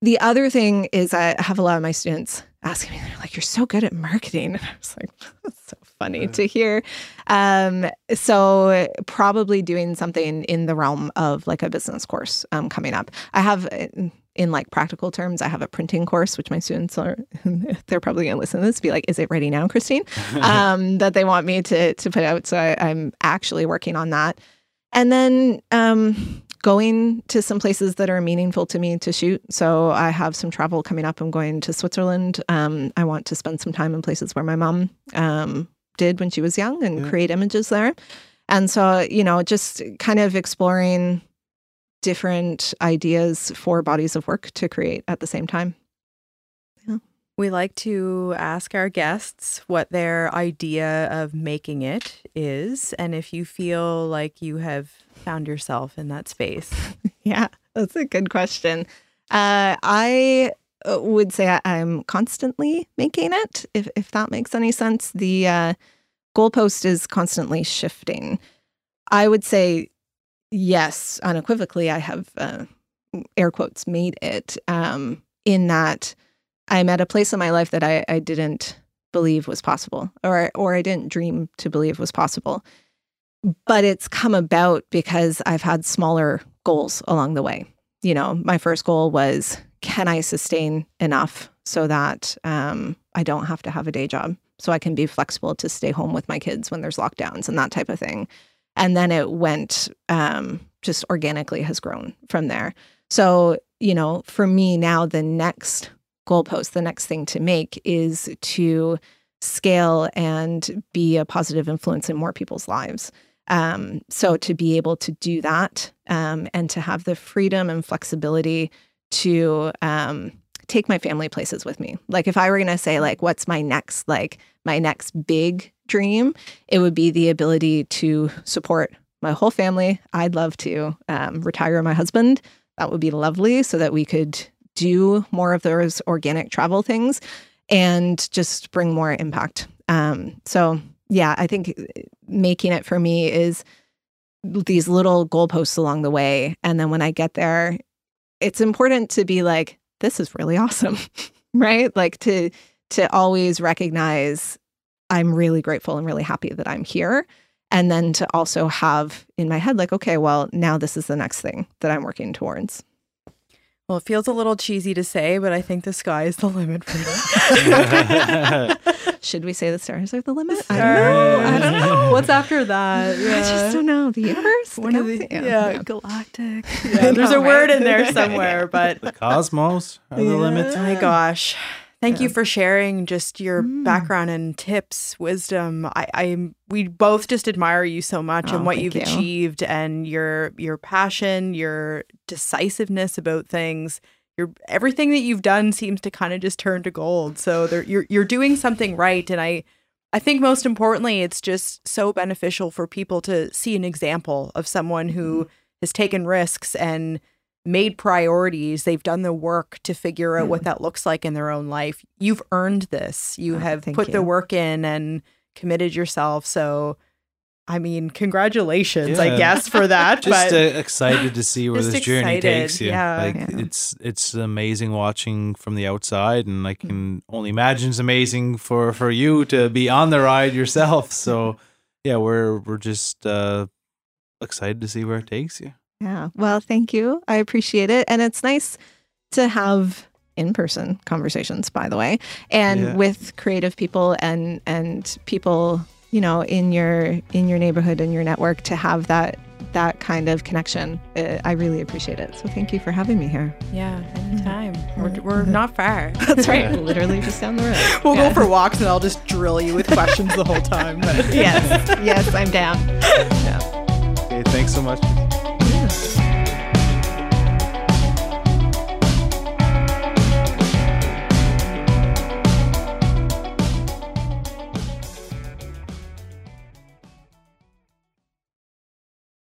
The other thing is I have a lot of my students asking me, they're like, you're so good at marketing. And I was like, that's so funny to hear. Um, so probably doing something in the realm of like a business course um, coming up. I have in, in like practical terms, I have a printing course, which my students are, they're probably going to listen to this, be like, is it ready now, Kristine? Um, that they want me to, to put out. So I, I'm actually working on that. And then um, going to some places that are meaningful to me to shoot. So I have some travel coming up. I'm going to Switzerland. Um, I want to spend some time in places where my mom um, did when she was young and yeah. create images there. And so, you know, just kind of exploring different ideas for bodies of work to create at the same time. We like to ask our guests what their idea of making it is, and if you feel like you have found yourself in that space. yeah, that's a good question. Uh, I uh, would say I'm constantly making it, if, if that makes any sense. The uh, goalpost is constantly shifting. I would say, yes, unequivocally, I have uh, air quotes made it um, in that I'm at a place in my life that I, I didn't believe was possible or or I didn't dream to believe was possible. But it's come about because I've had smaller goals along the way. You know, my first goal was can I sustain enough so that um, I don't have to have a day job, so I can be flexible to stay home with my kids when there's lockdowns and that type of thing. And then it went um, just organically has grown from there. So, you know, for me now, the next goalpost. The next thing to make is to scale and be a positive influence in more people's lives. Um, so to be able to do that um, and to have the freedom and flexibility to um, take my family places with me. Like if I were going to say like what's my next like my next big dream, it would be the ability to support my whole family. I'd love to um, retire my husband. That would be lovely so that we could do more of those organic travel things and just bring more impact. Um, so, yeah, I think making it for me is these little goalposts along the way. And then when I get there, it's important to be like, this is really awesome, right? Like to to always recognize I'm really grateful and really happy that I'm here. And then to also have in my head, like, okay, well, now this is the next thing that I'm working towards. Well, it feels a little cheesy to say, but I think the sky is the limit for me. Should we say the stars are the limit? Stars. I don't know. I don't know. What's after that? Yeah. I just don't know. The universe? One the of the, yeah, yeah. galactic. Yeah, there's a word in there somewhere, but the cosmos are the limit. Oh my gosh. Thank you for sharing just your mm. background and tips, wisdom. I, I we both just admire you so much oh, and what you've you. achieved and your your passion, your decisiveness about things. Your everything that you've done seems to kind of just turn to gold. So there, you're you're doing something right, and I I think most importantly, it's just so beneficial for people to see an example of someone who mm. has taken risks and made priorities. They've done the work to figure out mm. what that looks like in their own life. You've earned this. You oh, have put you. the work in and committed yourself. So, I mean, congratulations, I guess, for that. Just but uh, excited to see where this journey takes you. yeah. like Yeah. it's it's amazing watching from the outside, and I Mm. can only imagine it's amazing for for you to be on the ride yourself. So yeah, we're we're just uh excited to see where it takes you. Yeah. Well, thank you. I appreciate it. And it's nice to have in-person conversations, by the way, and Yeah. with creative people and and people, you know, in your in your neighborhood and your network to have that that kind of connection. Uh, I really appreciate it. So thank you for having me here. yeah, anytime. We're, we're not far. That's right. Yeah. Literally just down the road. We'll Yeah. go for walks and I'll just drill you with questions the whole time. But yes. Yes, I'm down. Yeah. Okay, thanks so much. Yeah.